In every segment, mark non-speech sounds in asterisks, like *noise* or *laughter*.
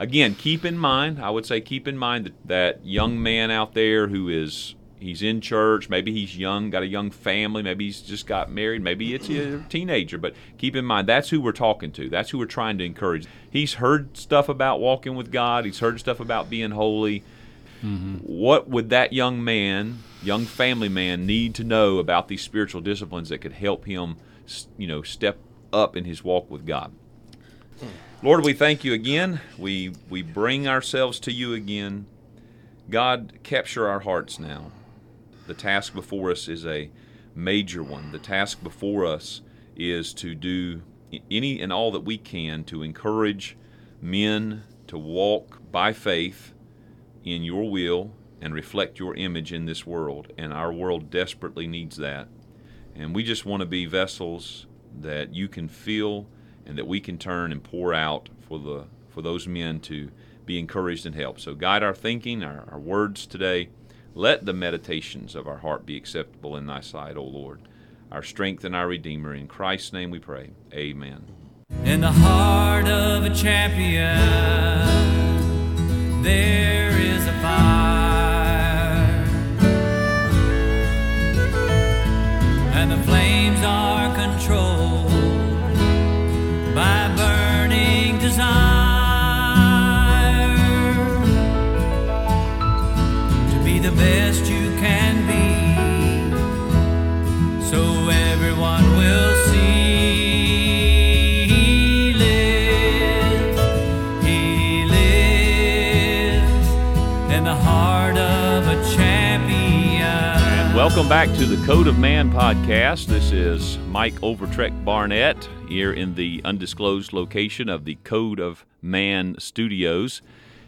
again, keep in mind, I would say, keep in mind that that young man out there who is he's in church, maybe he's young, got a young family, maybe he's just got married, maybe it's a *clears throat* teenager, but keep in mind that's who we're talking to. That's who we're trying to encourage. He's heard stuff about walking with God, he's heard stuff about being holy. Mm-hmm. What would that young man, young family man, need to know about these spiritual disciplines that could help him, you know, step up in his walk with God? Lord, we thank you again. We we bring ourselves to you again. God, capture our hearts now. The task before us is a major one. The task before us is to do any and all that we can to encourage men to walk by faith in your will and reflect your image in this world. And our world desperately needs that. And we just want to be vessels that you can feel and that we can turn and pour out for the for those men to be encouraged and helped. So guide our thinking, our, our words today. Let the meditations of our heart be acceptable in thy sight, O Lord, our strength and our Redeemer. In Christ's name we pray. Amen. In the heart of a champion, there is a fire, and the flames are controlled desire to be the best you can Welcome back to the Code of Man podcast. This is Mike Overtrek Barnett here in the undisclosed location of the Code of Man studios.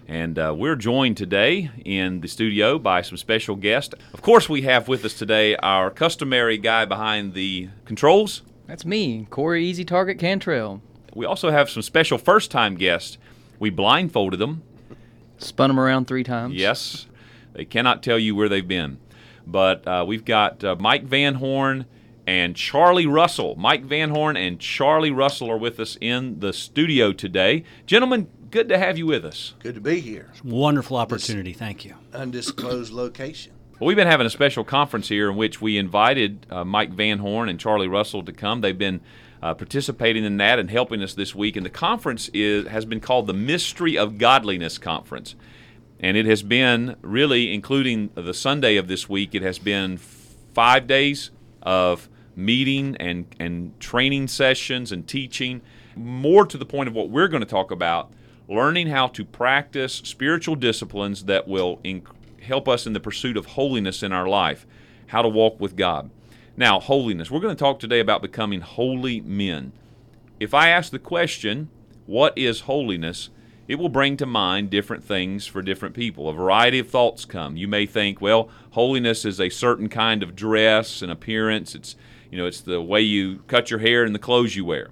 And uh, we're joined today in the studio by some special guests. Of course, we have with us today our customary guy behind the controls. That's me, Corey Easy Target Cantrell. We also have some special first time guests. We blindfolded them. Spun them around three times. Yes, they cannot tell you where they've been. But uh, we've got uh, Mike Van Horn and Charlie Russell. Mike Van Horn and Charlie Russell are with us in the studio today. Gentlemen, good to have you with us. Good to be here. Wonderful opportunity. Thank you. Undisclosed location. Well, we've been having a special conference here in which we invited uh, Mike Van Horn and Charlie Russell to come. They've been uh, participating in that and helping us this week. And the conference is has been called the Mystery of Godliness Conference. And it has been really, including the Sunday of this week, it has been five days of meeting and, and training sessions and teaching. More to the point of what we're going to talk about, learning how to practice spiritual disciplines that will inc- help us in the pursuit of holiness in our life, how to walk with God. Now, holiness. We're going to talk today about becoming holy men. If I ask the question, what is holiness? It will bring to mind different things for different people. A variety of thoughts come. You may think, well, holiness is a certain kind of dress and appearance. It's, you know, it's the way you cut your hair and the clothes you wear.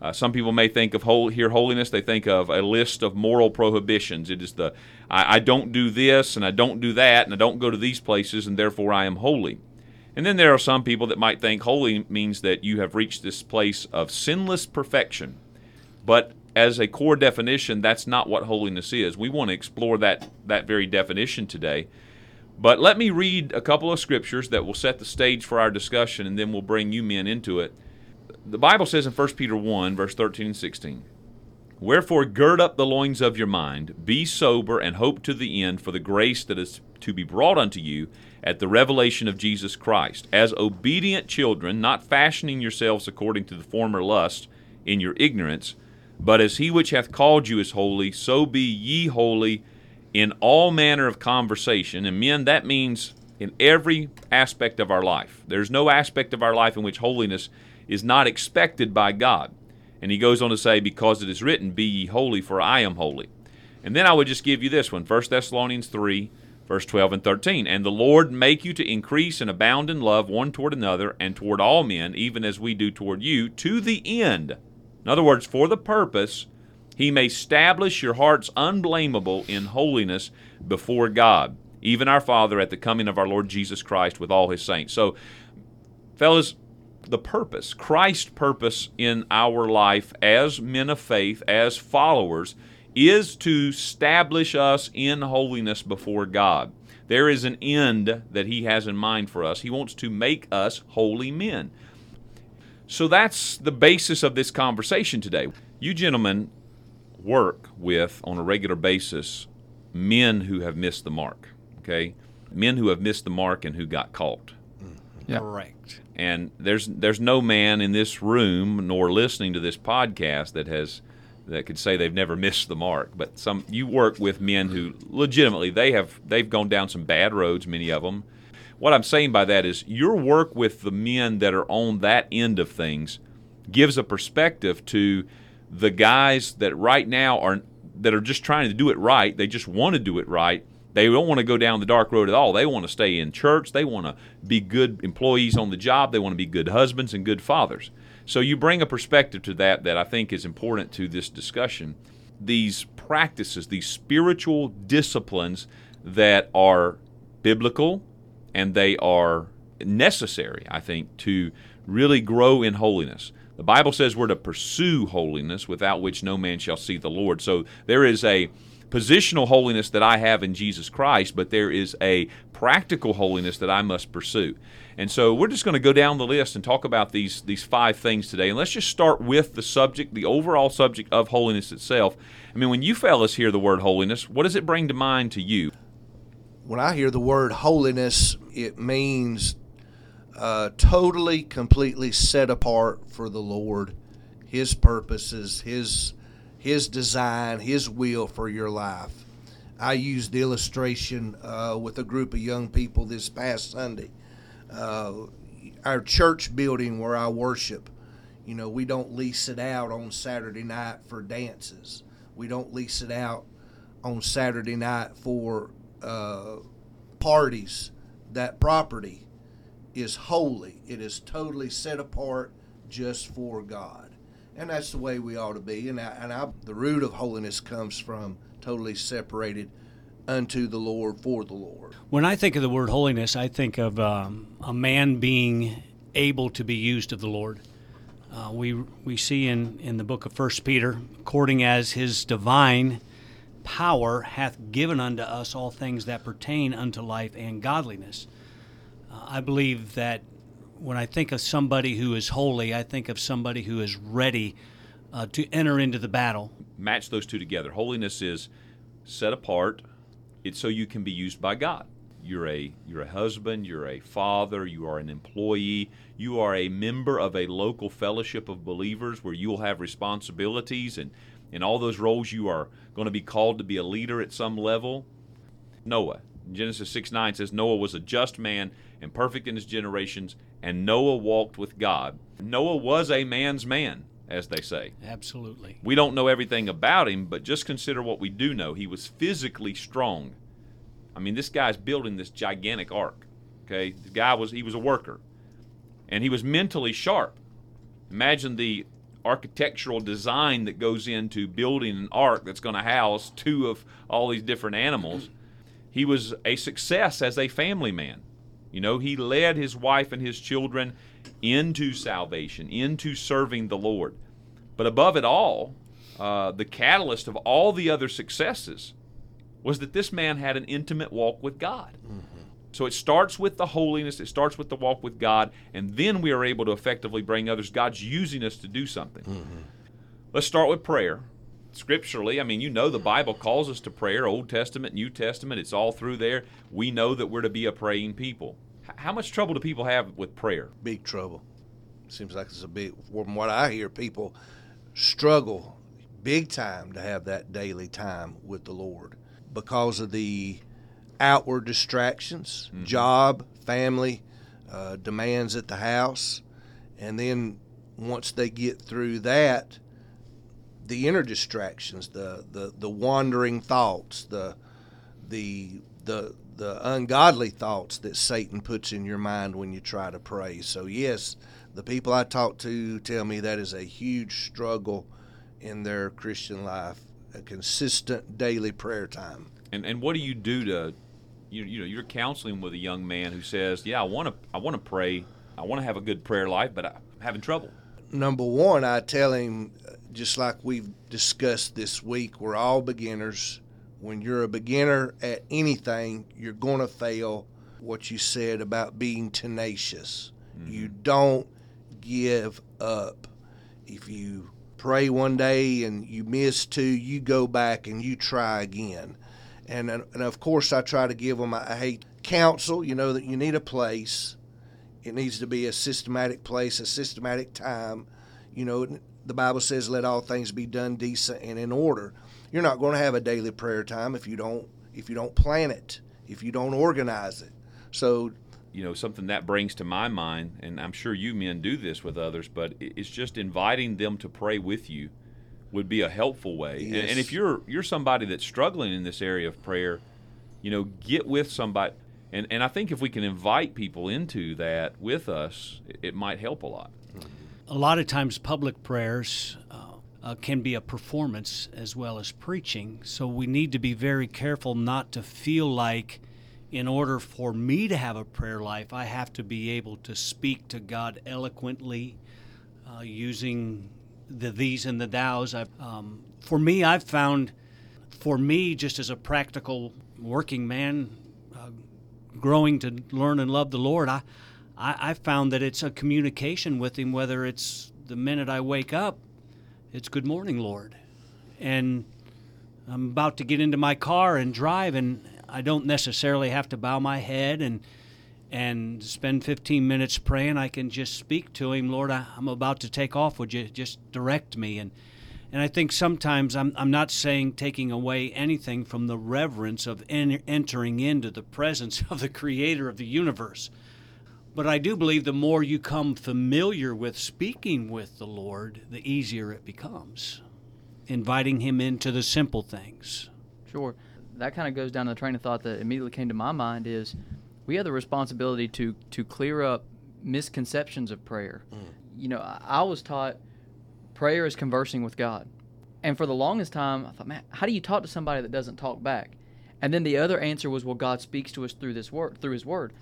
Uh, some people may think of here holiness. They think of a list of moral prohibitions. It is the I, I don't do this and I don't do that and I don't go to these places and therefore I am holy. And then there are some people that might think holy means that you have reached this place of sinless perfection. But as a core definition, that's not what holiness is. We want to explore that, that very definition today. But let me read a couple of scriptures that will set the stage for our discussion, and then we'll bring you men into it. The Bible says in 1 Peter 1, verse 13 and 16 Wherefore, gird up the loins of your mind, be sober, and hope to the end for the grace that is to be brought unto you at the revelation of Jesus Christ, as obedient children, not fashioning yourselves according to the former lust in your ignorance but as he which hath called you is holy, so be ye holy in all manner of conversation. And men, that means in every aspect of our life. There's no aspect of our life in which holiness is not expected by God. And he goes on to say, Because it is written, Be ye holy, for I am holy. And then I would just give you this one 1 Thessalonians 3, verse 12 and 13. And the Lord make you to increase and abound in love one toward another and toward all men, even as we do toward you, to the end in other words, for the purpose he may establish your hearts unblameable in holiness before God, even our Father at the coming of our Lord Jesus Christ with all his saints. So, fellas, the purpose, Christ's purpose in our life as men of faith, as followers, is to establish us in holiness before God. There is an end that He has in mind for us. He wants to make us holy men. So that's the basis of this conversation today. You gentlemen work with, on a regular basis, men who have missed the mark, okay? Men who have missed the mark and who got caught. Mm-hmm. Yeah. Correct. And there's there's no man in this room nor listening to this podcast that has that could say they've never missed the mark. But some you work with men who legitimately they have they've gone down some bad roads, many of them. What I'm saying by that is your work with the men that are on that end of things gives a perspective to the guys that right now are that are just trying to do it right. They just want to do it right. They don't want to go down the dark road at all. They want to stay in church. They want to be good employees on the job. They want to be good husbands and good fathers. So you bring a perspective to that that I think is important to this discussion. These practices, these spiritual disciplines that are biblical and they are necessary, I think, to really grow in holiness. The Bible says we're to pursue holiness without which no man shall see the Lord. So there is a positional holiness that I have in Jesus Christ, but there is a practical holiness that I must pursue. And so we're just going to go down the list and talk about these these five things today. And let's just start with the subject, the overall subject of holiness itself. I mean, when you fellas hear the word holiness, what does it bring to mind to you? When I hear the word holiness, it means uh, totally, completely set apart for the Lord, His purposes, His His design, His will for your life. I used the illustration uh, with a group of young people this past Sunday. Uh, our church building where I worship, you know, we don't lease it out on Saturday night for dances. We don't lease it out on Saturday night for uh, parties. That property is holy. It is totally set apart just for God, and that's the way we ought to be. And I, and I, the root of holiness comes from totally separated unto the Lord for the Lord. When I think of the word holiness, I think of um, a man being able to be used of the Lord. Uh, we we see in, in the book of First Peter, according as His divine power hath given unto us all things that pertain unto life and godliness. Uh, I believe that when I think of somebody who is holy, I think of somebody who is ready uh, to enter into the battle. Match those two together. Holiness is set apart. It's so you can be used by God. You're a you're a husband, you're a father, you are an employee, you are a member of a local fellowship of believers where you will have responsibilities and in all those roles you are going to be called to be a leader at some level. Noah, Genesis 6 9 says Noah was a just man and perfect in his generations, and Noah walked with God. Noah was a man's man, as they say. Absolutely. We don't know everything about him, but just consider what we do know. He was physically strong. I mean, this guy's building this gigantic ark. Okay, the guy was he was a worker, and he was mentally sharp. Imagine the architectural design that goes into building an ark that's going to house two of all these different animals. He was a success as a family man. You know, he led his wife and his children into salvation, into serving the Lord. But above it all, uh, the catalyst of all the other successes was that this man had an intimate walk with God. So it starts with the holiness, it starts with the walk with God, and then we are able to effectively bring others. God's using us to do something. Mm-hmm. Let's start with prayer. Scripturally, I mean, you know the Bible calls us to prayer, Old Testament, New Testament, it's all through there. We know that we're to be a praying people. How much trouble do people have with prayer? Big trouble. Seems like it's a big. From what I hear, people struggle big time to have that daily time with the Lord because of the outward distractions, job, family, uh, demands at the house, and then once they get through that, the inner distractions, the the, the wandering thoughts, the the the the ungodly thoughts that Satan puts in your mind when you try to pray. So yes, the people I talk to tell me that is a huge struggle in their Christian life, a consistent daily prayer time. And and what do you do to you you know you're counseling with a young man who says, "Yeah, I want to I want to pray. I want to have a good prayer life, but I'm having trouble." Number one, I tell him just like we've discussed this week, we're all beginners. When you're a beginner at anything, you're going to fail. What you said about being tenacious. You mm-hmm. don't give up. If you pray one day and you miss two, you go back and you try again. And, and of course, I try to give them, I hate counsel, you know, that you need a place. It needs to be a systematic place, a systematic time. You know, the Bible says, let all things be done decent and in order. You're not going to have a daily prayer time if you don't if you don't plan it, if you don't organize it. So you know something that brings to my mind and i'm sure you men do this with others but it's just inviting them to pray with you would be a helpful way. And, and if you're you're somebody that's struggling in this area of prayer you know get with somebody and and i think if we can invite people into that with us it, it might help a lot. A lot of times public prayers uh, uh, can be a performance as well as preaching. So we need to be very careful not to feel like in order for me to have a prayer life i have to be able to speak to god eloquently uh, using the these and the thous I, um, for me i've found for me just as a practical working man uh, growing to learn and love the Lord, I, I, I found that it's a communication with Him, whether it's the minute I wake up, it's good morning, Lord. And I'm about to get into my car and drive, and I don't necessarily have to bow my head and and spend 15 minutes praying. I can just speak to Him, Lord. I, I'm about to take off. Would you just direct me? And and I think sometimes I'm, I'm not saying taking away anything from the reverence of en- entering into the presence *laughs* of the creator of the universe. But I do believe the more you come familiar with speaking with the Lord, the easier it becomes. Inviting Him into the simple things. Sure. That kind of goes down to the train of thought that immediately came to my mind is we have the responsibility to to clear up misconceptions of prayer. Mm. You know, I, I was taught prayer is conversing with God. And for the longest time, I thought, man, how do you talk to somebody that doesn't talk back? And then the other answer was, well, God speaks to us through this word, through His Word.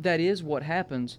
That is what happens.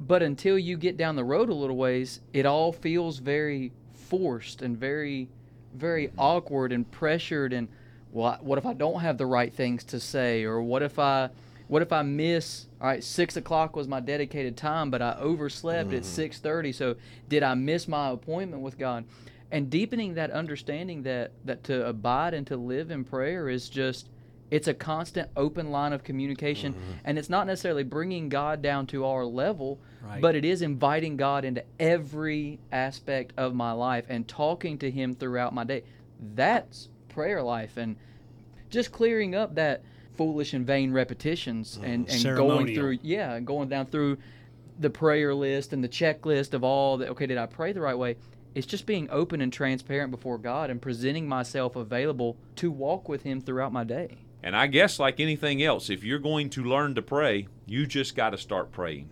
But until you get down the road a little ways, it all feels very forced and very, very awkward and pressured. And well, what if I don't have the right things to say, or what if I, what if I miss? All right, six o'clock was my dedicated time, but I overslept at mm-hmm. six thirty. So did I miss my appointment with God? And deepening that understanding that that to abide and to live in prayer is just it's a constant open line of communication mm-hmm. and it's not necessarily bringing god down to our level Right. but it is inviting god into every aspect of my life and talking to him throughout my day that's prayer life and just clearing up that foolish and vain repetitions oh, and, and going through yeah going down through the prayer list and the checklist of all that okay did i pray the right way? It's just being open and transparent before god and presenting myself available to walk with him throughout my day. And i guess like anything else if you're going to learn to pray you just got to start praying.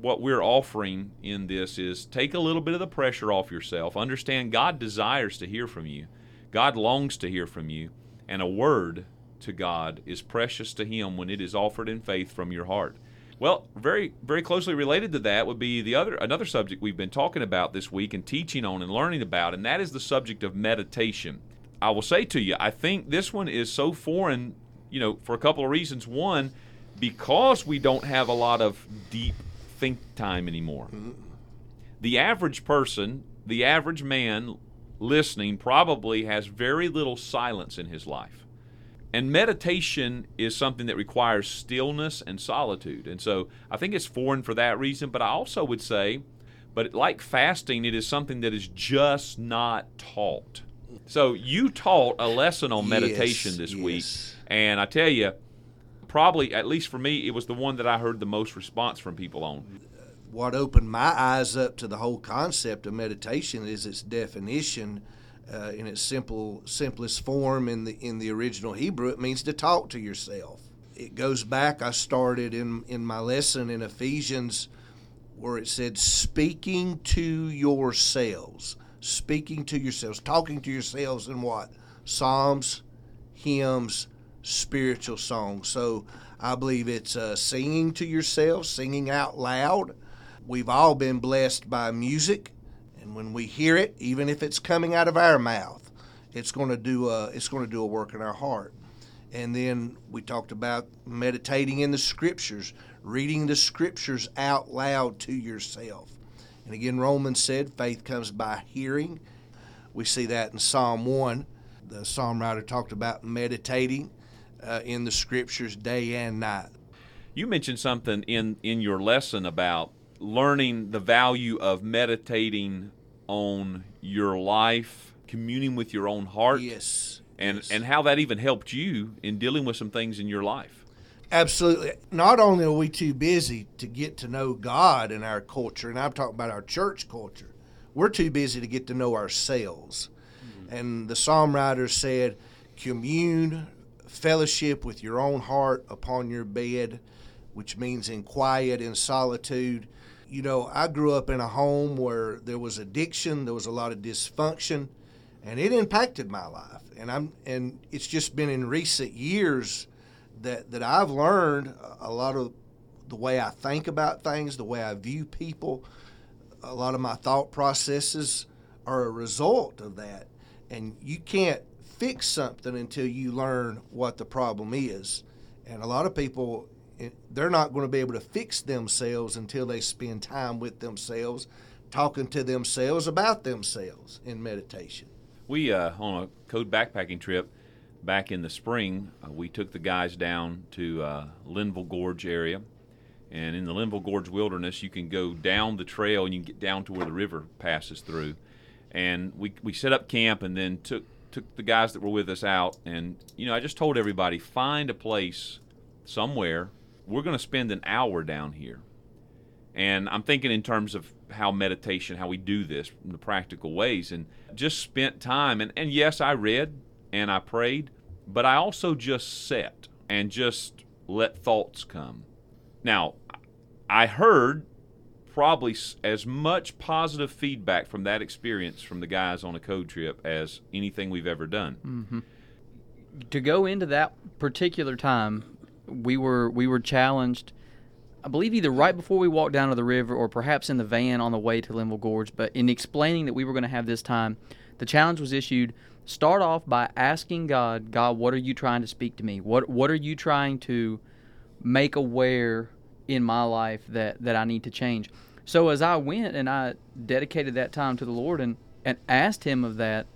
What we're offering in this is take a little bit of the pressure off yourself. Understand God desires to hear from you, God longs to hear from you, and a word to God is precious to Him when it is offered in faith from your heart. Well, very very closely related to that would be the other another subject we've been talking about this week and teaching on and learning about, and that is the subject of meditation. I will say to you, I think this one is so foreign, you know, for a couple of reasons. One, because we don't have a lot of deep think time anymore. Mm-hmm. The average person, the average man listening, probably has very little silence in his life. And meditation is something that requires stillness and solitude. And so I think it's foreign for that reason. But I also would say, but like fasting, it is something that is just not taught. So you taught a lesson on meditation Yes, this week. And I tell you, probably, at least for me, it was the one that I heard the most response from people on. what opened my eyes up to the whole concept of meditation is its definition uh, in its simple simplest form in the in the original Hebrew it means to talk to yourself. It goes back I started in in my lesson in Ephesians where it said speaking to yourselves speaking to yourselves talking to yourselves in what? Psalms hymns spiritual songs. So I believe it's uh, singing to yourself singing out loud. We've all been blessed by music. And when we hear it, even if it's coming out of our mouth, it's going to do a, it's going to do a work in our heart. And then we talked about meditating in the scriptures, reading the scriptures out loud to yourself. And again, Romans said faith comes by hearing. We see that in Psalm 1. The psalm writer talked about meditating uh, in the scriptures day and night. You mentioned something in, in your lesson about learning the value of meditating on your life, communing with your own heart. Yes. And, yes. and how that even helped you in dealing with some things in your life. Absolutely. Not only are we too busy to get to know God in our culture, and I'm talking about our church culture, we're too busy to get to know ourselves. Mm-hmm. And the psalm writer said, commune, fellowship with your own heart upon your bed, which means in quiet, in solitude. You know, I grew up in a home where there was addiction, there was a lot of dysfunction, and it impacted my life. And I'm and it's just been in recent years that that I've learned a lot of the way I think about things, the way I view people. A lot of my thought processes are a result of that. And you can't fix something until you learn what the problem is. And a lot of people, they're not going to be able to fix themselves until they spend time with themselves, talking to themselves about themselves in meditation. We, uh, on a code backpacking trip back in the spring, uh, we took the guys down to uh, Linville Gorge area. And in the Linville Gorge wilderness, you can go down the trail and you can get down to where the river passes through. And we, we set up camp and then took took the guys that were with us out, and you know, I just told everybody find a place somewhere. We're going to spend an hour down here, and I'm thinking in terms of how meditation, how we do this, the practical ways, and just spent time. And, and yes, I read and I prayed, but I also just sat and just let thoughts come. Now, I heard probably as much positive feedback from that experience from the guys on a code trip as anything we've ever done. Mm-hmm. To go into that particular time, we were we were challenged. I believe either right before we walked down to the river, or perhaps in the van on the way to Linville Gorge. But in explaining that we were going to have this time, the challenge was issued. Start off by asking God, God, what are you trying to speak to me? What what are you trying to make aware in my life that that I need to change? So as I went and I dedicated that time to the Lord and, and asked Him of that,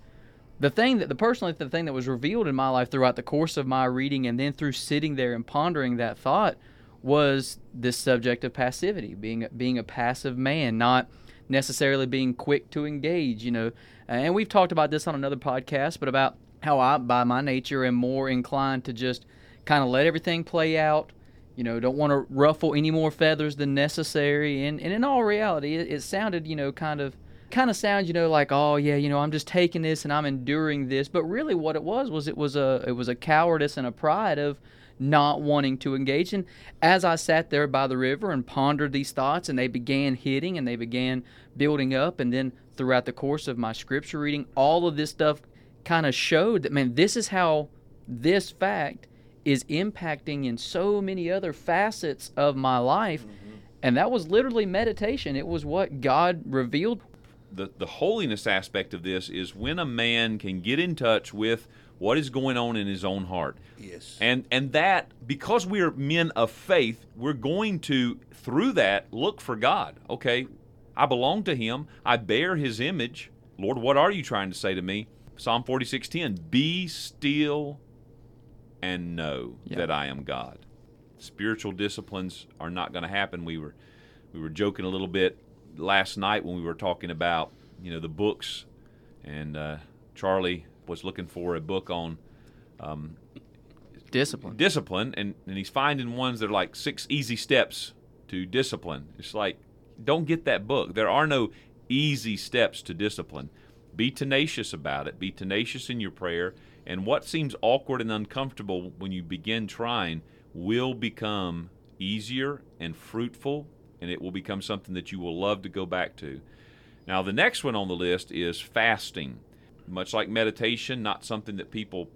the thing that the personally the thing that was revealed in my life throughout the course of my reading and then through sitting there and pondering that thought was this subject of passivity, being being a passive man, not necessarily being quick to engage, you know. And we've talked about this on another podcast, but about how I by my nature am more inclined to just kind of let everything play out you know, don't want to ruffle any more feathers than necessary. And, and in all reality, it, it sounded, you know, kind of kind of sounds, you know, like, oh yeah, you know, I'm just taking this and I'm enduring this. But really, what it was was it was a it was a cowardice and a pride of not wanting to engage. And as I sat there by the river and pondered these thoughts, and they began hitting and they began building up, and then throughout the course of my scripture reading, all of this stuff kind of showed that man, this is how this fact is impacting in so many other facets of my life. Mm-hmm. And that was literally meditation. It was what God revealed. The, the holiness aspect of this is when a man can get in touch with what is going on in his own heart. Yes. And and that because we are men of faith, we're going to through that look for God. Okay, I belong to him. I bear his image. Lord, what are you trying to say to me? Psalm 46:10, be still and know yep. that I am God. Spiritual disciplines are not going to happen. We were we were joking a little bit last night when we were talking about you know the books, and uh, Charlie was looking for a book on um, discipline. Discipline, and, and he's finding ones that are like six easy steps to discipline. It's like don't get that book. There are no easy steps to discipline. Be tenacious about it. Be tenacious in your prayer and what seems awkward and uncomfortable when you begin trying will become easier and fruitful, and it will become something that you will love to go back to. Now, the next one on the list is fasting. Much like meditation, not something that people.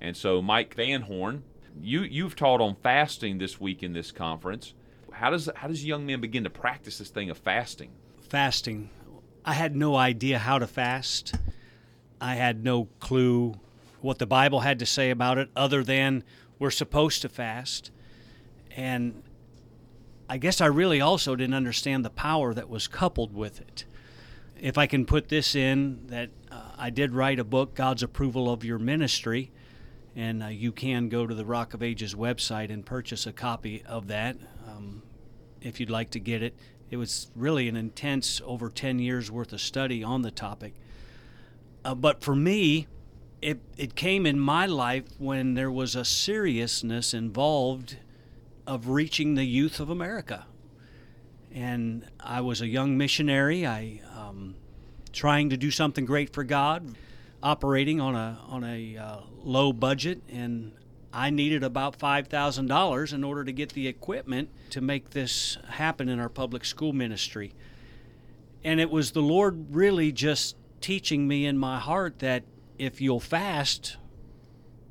And so, Mike Van Horn, you, you've taught on fasting this week in this conference. How does, how does young men begin to practice this thing of fasting? Fasting. I had no idea how to fast. I had no clue what the Bible had to say about it other than we're supposed to fast. And I guess I really also didn't understand the power that was coupled with it. If I can put this in, that uh, I did write a book, God's Approval of Your Ministry, and uh, you can go to the Rock of Ages website and purchase a copy of that um, if you'd like to get it. It was really an intense, over 10 years worth of study on the topic. Uh, but for me, it, it came in my life when there was a seriousness involved of reaching the youth of America. And I was a young missionary. I um, trying to do something great for God, operating on a on a uh, low budget, and I needed about five thousand dollars in order to get the equipment to make this happen in our public school ministry. And it was the Lord really just teaching me in my heart that if you'll fast,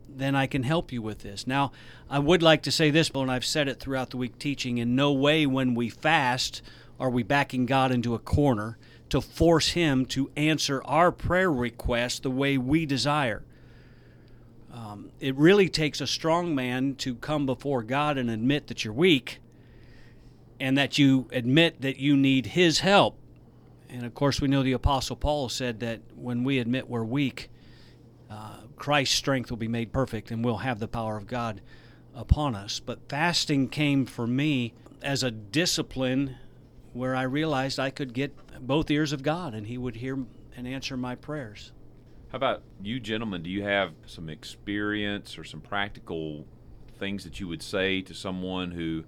then I can help you with this. Now, I would like to say this, and I've said it throughout the week teaching in no way when we fast are we backing God into a corner to force Him to answer our prayer request the way we desire. Um, it really takes a strong man to come before God and admit that you're weak and that you admit that you need His help. And of course, we know the Apostle Paul said that when we admit we're weak, uh, Christ's strength will be made perfect and we'll have the power of God upon us. But fasting came for me as a discipline where I realized I could get both ears of God and He would hear and answer my prayers. How about you, gentlemen? Do you have some experience or some practical things that you would say to someone who,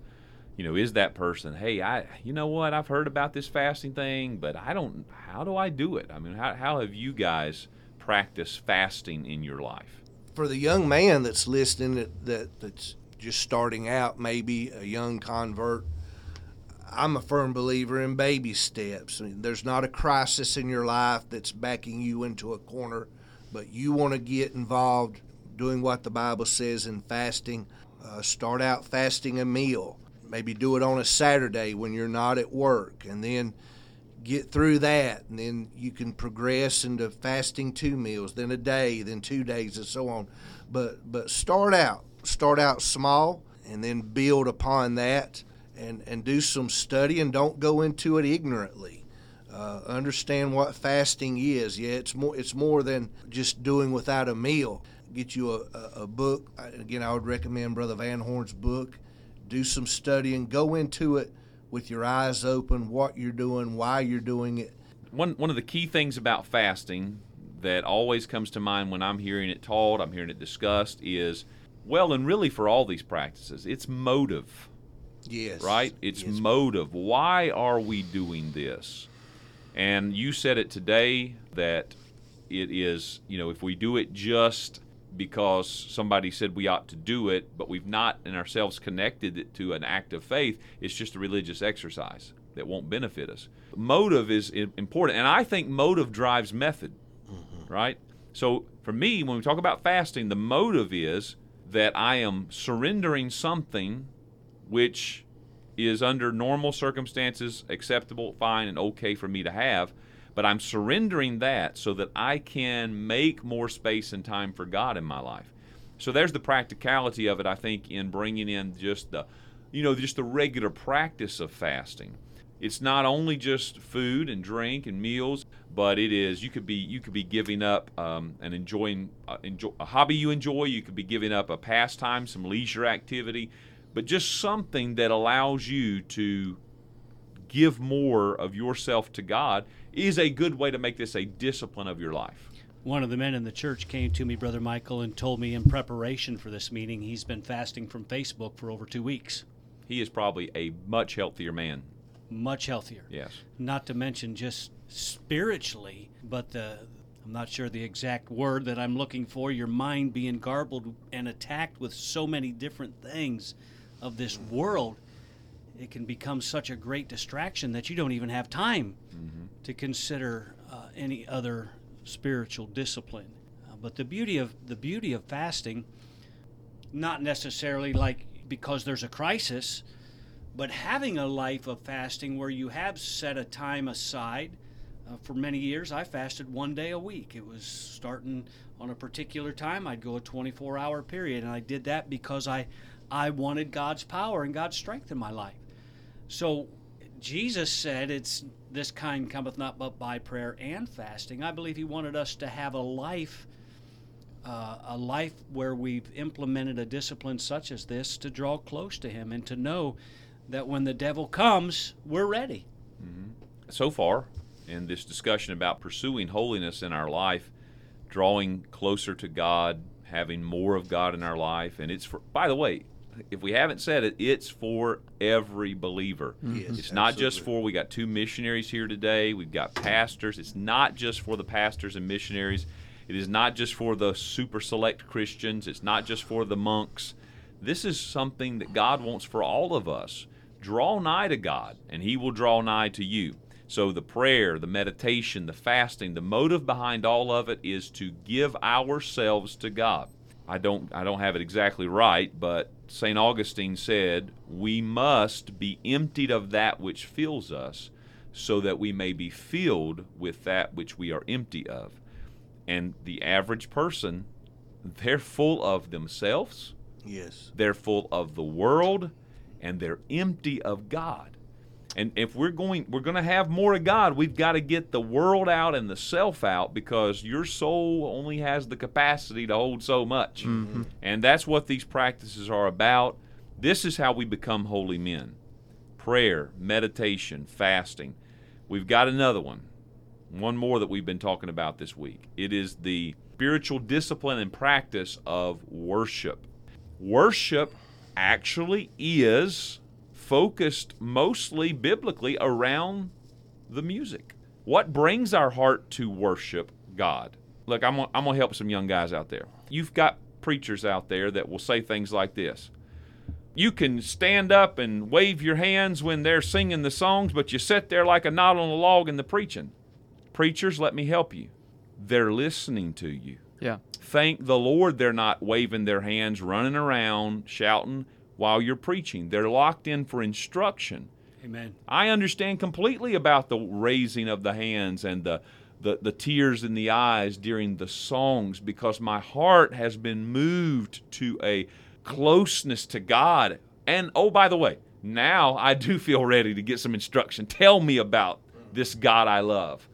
you know, is that person? Hey, I, you know what? I've heard about this fasting thing, but I don't. How do I do it? I mean, how how have you guys practiced fasting in your life? For the young man that's listening, that, that that's just starting out, maybe a young convert. I'm a firm believer in baby steps. I mean, there's not a crisis in your life that's backing you into a corner, but you want to get involved doing what the Bible says in fasting. Uh, start out fasting a meal. Maybe do it on a Saturday when you're not at work, and then get through that, and then you can progress into fasting two meals, then a day, then two days, and so on. But but start out, start out small, and then build upon that and, and do some study and don't go into it ignorantly. Uh, understand what fasting is. Yeah, it's more it's more than just doing without a meal. Get you a, a, a book. Again, I would recommend Brother Van Horn's book. Do some studying. Go into it with your eyes open. What you're doing, why you're doing it. One one of the key things about fasting that always comes to mind when I'm hearing it taught, I'm hearing it discussed, is well, and really for all these practices, it's motive Yes. right? It's Yes. motive. Why are we doing this? And you said it today that it is, you know, if we do it just because somebody said we ought to do it, but we've not in ourselves connected it to an act of faith, it's just a religious exercise that won't benefit us. Motive is important, and I think motive drives method, mm-hmm. right? So for me, when we talk about fasting, the motive is that I am surrendering something which is under normal circumstances acceptable, fine, and okay for me to have. But I'm surrendering that so that I can make more space and time for God in my life. So there's the practicality of it, I think, in bringing in just the, you know, just the regular practice of fasting. It's not only just food and drink and meals, but it is you could be you could be giving up um, and enjoying uh, enjoy, a hobby you enjoy. You could be giving up a pastime, some leisure activity, but just something that allows you to give more of yourself to God is a good way to make this a discipline of your life. One of the men in the church came to me, Brother Michael, and told me in preparation for this meeting he's been fasting from Facebook for over two weeks. He is probably a much healthier man. Much healthier. Yes. Not to mention just spiritually, but the I'm not sure the exact word that I'm looking for, your mind being garbled and attacked with so many different things of this world, it can become such a great distraction that you don't even have time mm-hmm. To consider uh, any other spiritual discipline. Uh, but the beauty of the beauty of fasting, not necessarily like because there's a crisis, but having a life of fasting where you have set a time aside Uh, for many years, I fasted one day a week. It was starting on a particular time. I'd go a 24-hour period, and I did that because I, I wanted God's power and God's strength in my life. So, Jesus said, "It's this kind cometh not but by prayer and fasting." I believe He wanted us to have a life, uh, a life where we've implemented a discipline such as this to draw close to Him and to know that when the devil comes, we're ready. so far in this discussion about pursuing holiness in our life, drawing closer to God, having more of God in our life, and it's for. By the way, if we haven't said it, it's for every believer. Mm-hmm. Yes, it's not just for. We got two missionaries here today. We've got pastors. It's not just for the pastors and missionaries. It is not just for the super select Christians. It's not just for the monks. This is something that God wants for all of us. Draw nigh to God, and He will draw nigh to you. So the prayer, the meditation, the fasting, the motive behind all of it is to give ourselves to God. I don't I don't have it exactly right, but St. Augustine said, "We must be emptied of that which fills us, so that we may be filled with that which we are empty of." And the average person, they're full of themselves, Yes. they're full of the world, and they're empty of God. And if we're going we're going to have more of God, we've got to get the world out and the self out because your soul only has the capacity to hold so much. Mm-hmm. And that's what these practices are about. This is how we become holy men. Prayer, meditation, fasting. We've got another one. One more that we've been talking about this week. It is the spiritual discipline and practice of worship. Worship actually is focused mostly biblically around the music. What brings our heart to worship God? Look, I'm gonna, I'm gonna help some young guys out there. You've got preachers out there that will say things like this. You can stand up and wave your hands when they're singing the songs, but you sit there like a knot on a log in the preaching. Preachers, let me help you. They're listening to you Yeah. thank the Lord they're not waving their hands, running around, shouting while you're preaching. They're locked in for instruction. Amen. I understand completely about the raising of the hands and the, the, the tears in the eyes during the songs because my heart has been moved to a closeness to God. And oh, by the way, now I do feel ready to get some instruction. Tell me about this God I love.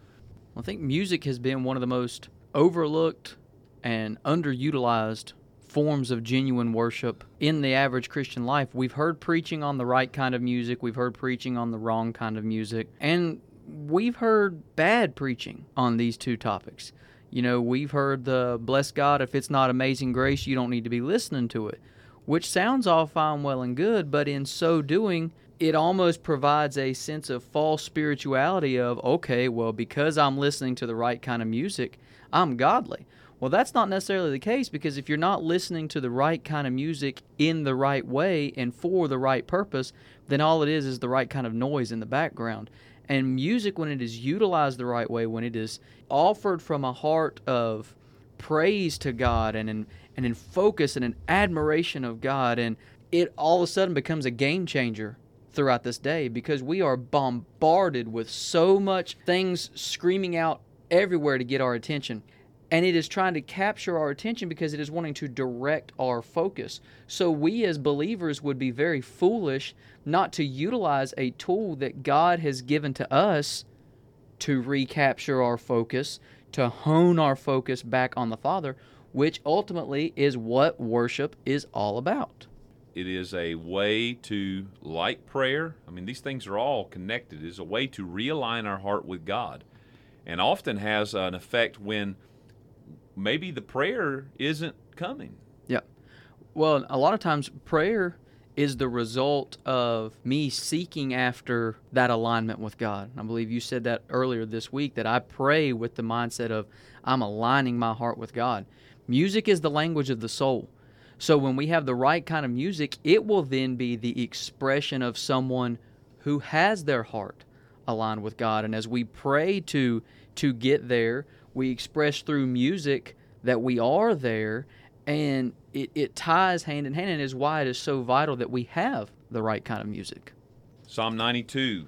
I think music has been one of the most overlooked and underutilized forms of genuine worship in the average Christian life. We've heard preaching on the right kind of music, we've heard preaching on the wrong kind of music, and we've heard bad preaching on these two topics. You know, we've heard the bless God, if it's not amazing grace, you don't need to be listening to it, which sounds all fine, well, and good, but in so doing, it almost provides a sense of false spirituality of, okay, well, because I'm listening to the right kind of music, I'm godly. Well, that's not necessarily the case because if you're not listening to the right kind of music in the right way and for the right purpose, then all it is is the right kind of noise in the background. And music, when it is utilized the right way, when it is offered from a heart of praise to God and in, and in focus and in admiration of God, and it all of a sudden becomes a game changer throughout this day because we are bombarded with so much things screaming out everywhere to get our attention. And it is trying to capture our attention because it is wanting to direct our focus. So, we as believers would be very foolish not to utilize a tool that God has given to us to recapture our focus, to hone our focus back on the Father, which ultimately is what worship is all about. It is a way to, like prayer, I mean, these things are all connected. It is a way to realign our heart with God and often has an effect when maybe the prayer isn't coming. Yeah. Well, a lot of times prayer is the result of me seeking after that alignment with God. I believe you said that earlier this week that I pray with the mindset of I'm aligning my heart with God. Music is the language of the soul. So when we have the right kind of music, it will then be the expression of someone who has their heart aligned with God. And as we pray to to get there, we express through music that we are there and it, it ties hand in hand and is why it is so vital that we have the right kind of music. Psalm 92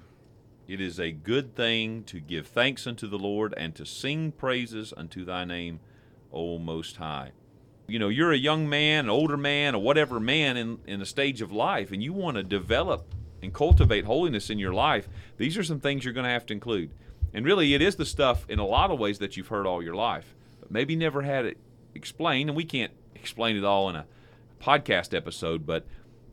It is a good thing to give thanks unto the Lord and to sing praises unto thy name, O Most High. You know, you're a young man, an older man, or whatever man in, in a stage of life, and you want to develop and cultivate holiness in your life. These are some things you're going to have to include. And really, it is the stuff in a lot of ways that you've heard all your life, but maybe never had it explained. And we can't explain it all in a podcast episode, but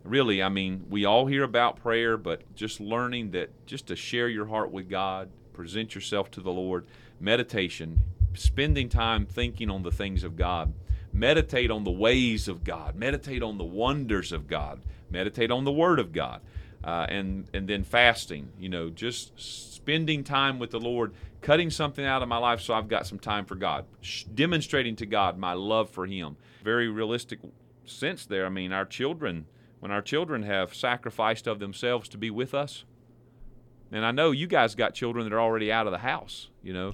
really, I mean, we all hear about prayer, but just learning that just to share your heart with God, present yourself to the Lord, meditation, spending time thinking on the things of God, meditate on the ways of God, meditate on the wonders of God, meditate on the Word of God, uh, and and then fasting. You know, just spending time with the Lord, cutting something out of my life so I've got some time for God, demonstrating to God my love for Him. Very realistic sense there. I mean, our children when our children have sacrificed of themselves to be with us. And I know you guys got children that are already out of the house, you know.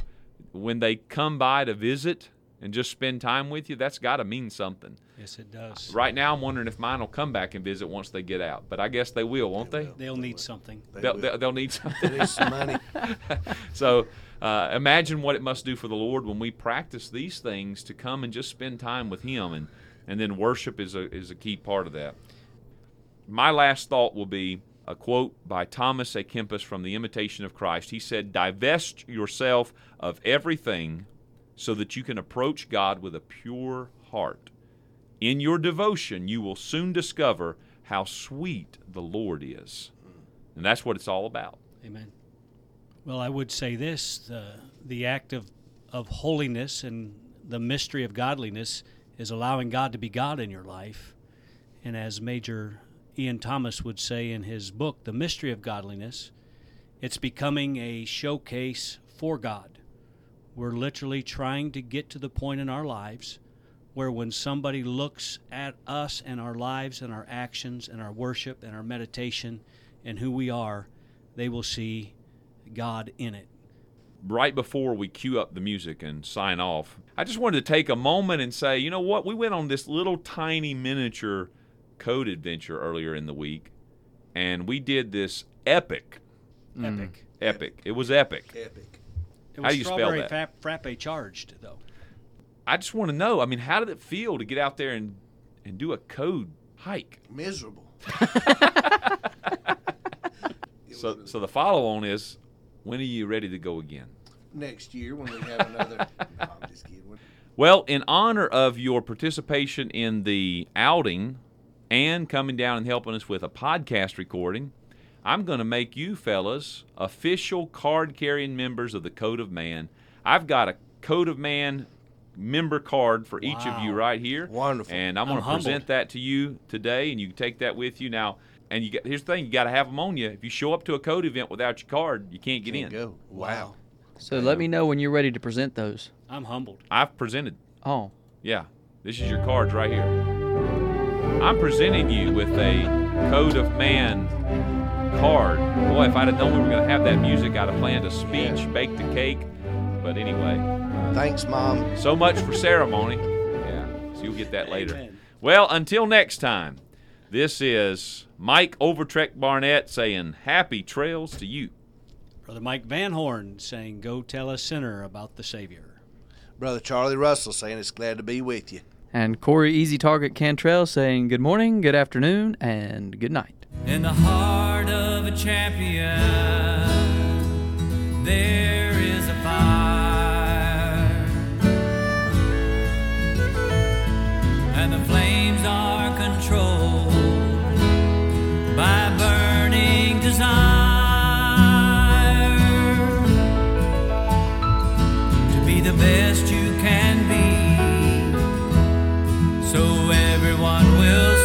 When they come by to visit and just spend time with you, that's got to mean something. Yes, it does. Right now, I'm wondering if mine will come back and visit once they get out. But I guess they will, won't they? will. They'll need something. They They'll, will. they'll, they'll need something. They need some money. *laughs* so uh, imagine what it must do for the Lord when we practice these things to come and just spend time with Him, and and then worship is a is a key part of that. My last thought will be a quote by Thomas à Kempis from The Imitation of Christ. He said, "Divest yourself of everything, so that you can approach God with a pure heart. In your devotion, you will soon discover how sweet the Lord is." And that's what it's all about. Amen. Well, I would say this the, the act of, of holiness and the mystery of godliness is allowing God to be God in your life. And as Major Ian Thomas would say in his book, The Mystery of Godliness, it's becoming a showcase for God. We're literally trying to get to the point in our lives where when somebody looks at us and our lives and our actions and our worship and our meditation and who we are, they will see God in it. right before we cue up the music and sign off, I just wanted to take a moment and say, you know what? We went on this little tiny miniature code adventure earlier in the week, and we did this epic, mm. Epic. epic. It was epic. Epic. It How was do you spell strawberry that? Frappe, frappe charged, though. I just want to know. I mean, how did it feel to get out there and and do a code hike? Miserable. *laughs* So, so the follow on is, when are you ready to go again? Next year when we have another. *laughs* no, I'm just kidding. Well, in honor of your participation in the outing and coming down and helping us with a podcast recording, I'm going to make you fellas official card carrying members of the Code of Man. I've got a Code of Man member card for each of you right here. Wonderful. And I'm I'm going to present that to you today, and you can take that with you now. And you got, here's the thing: you got to have them on you. If you show up to a code event without your card, you can't get Can't in. go. Wow. So let me know when you're ready to present those. I'm humbled. I've presented. Oh, Yeah, this is your cards right here. I'm presenting you with a Code of Man card. Boy, if I'd have known we were going to have that music, I'd have planned a speech, Yeah. baked a cake. But anyway, Thanks, Mom. so much for ceremony. Yeah, so you'll get that later. Amen. Well, until next time, this is Mike Overtrek Barnett saying happy trails to you. Brother Mike Van Horn saying, Go tell a sinner about the Savior. Brother Charlie Russell saying it's glad to be with you. And Corey Easy Target Cantrell saying good morning, good afternoon, and good night. In the heart of a champion, there is a fire, and the flames are controlled by burning desire to be the best you. will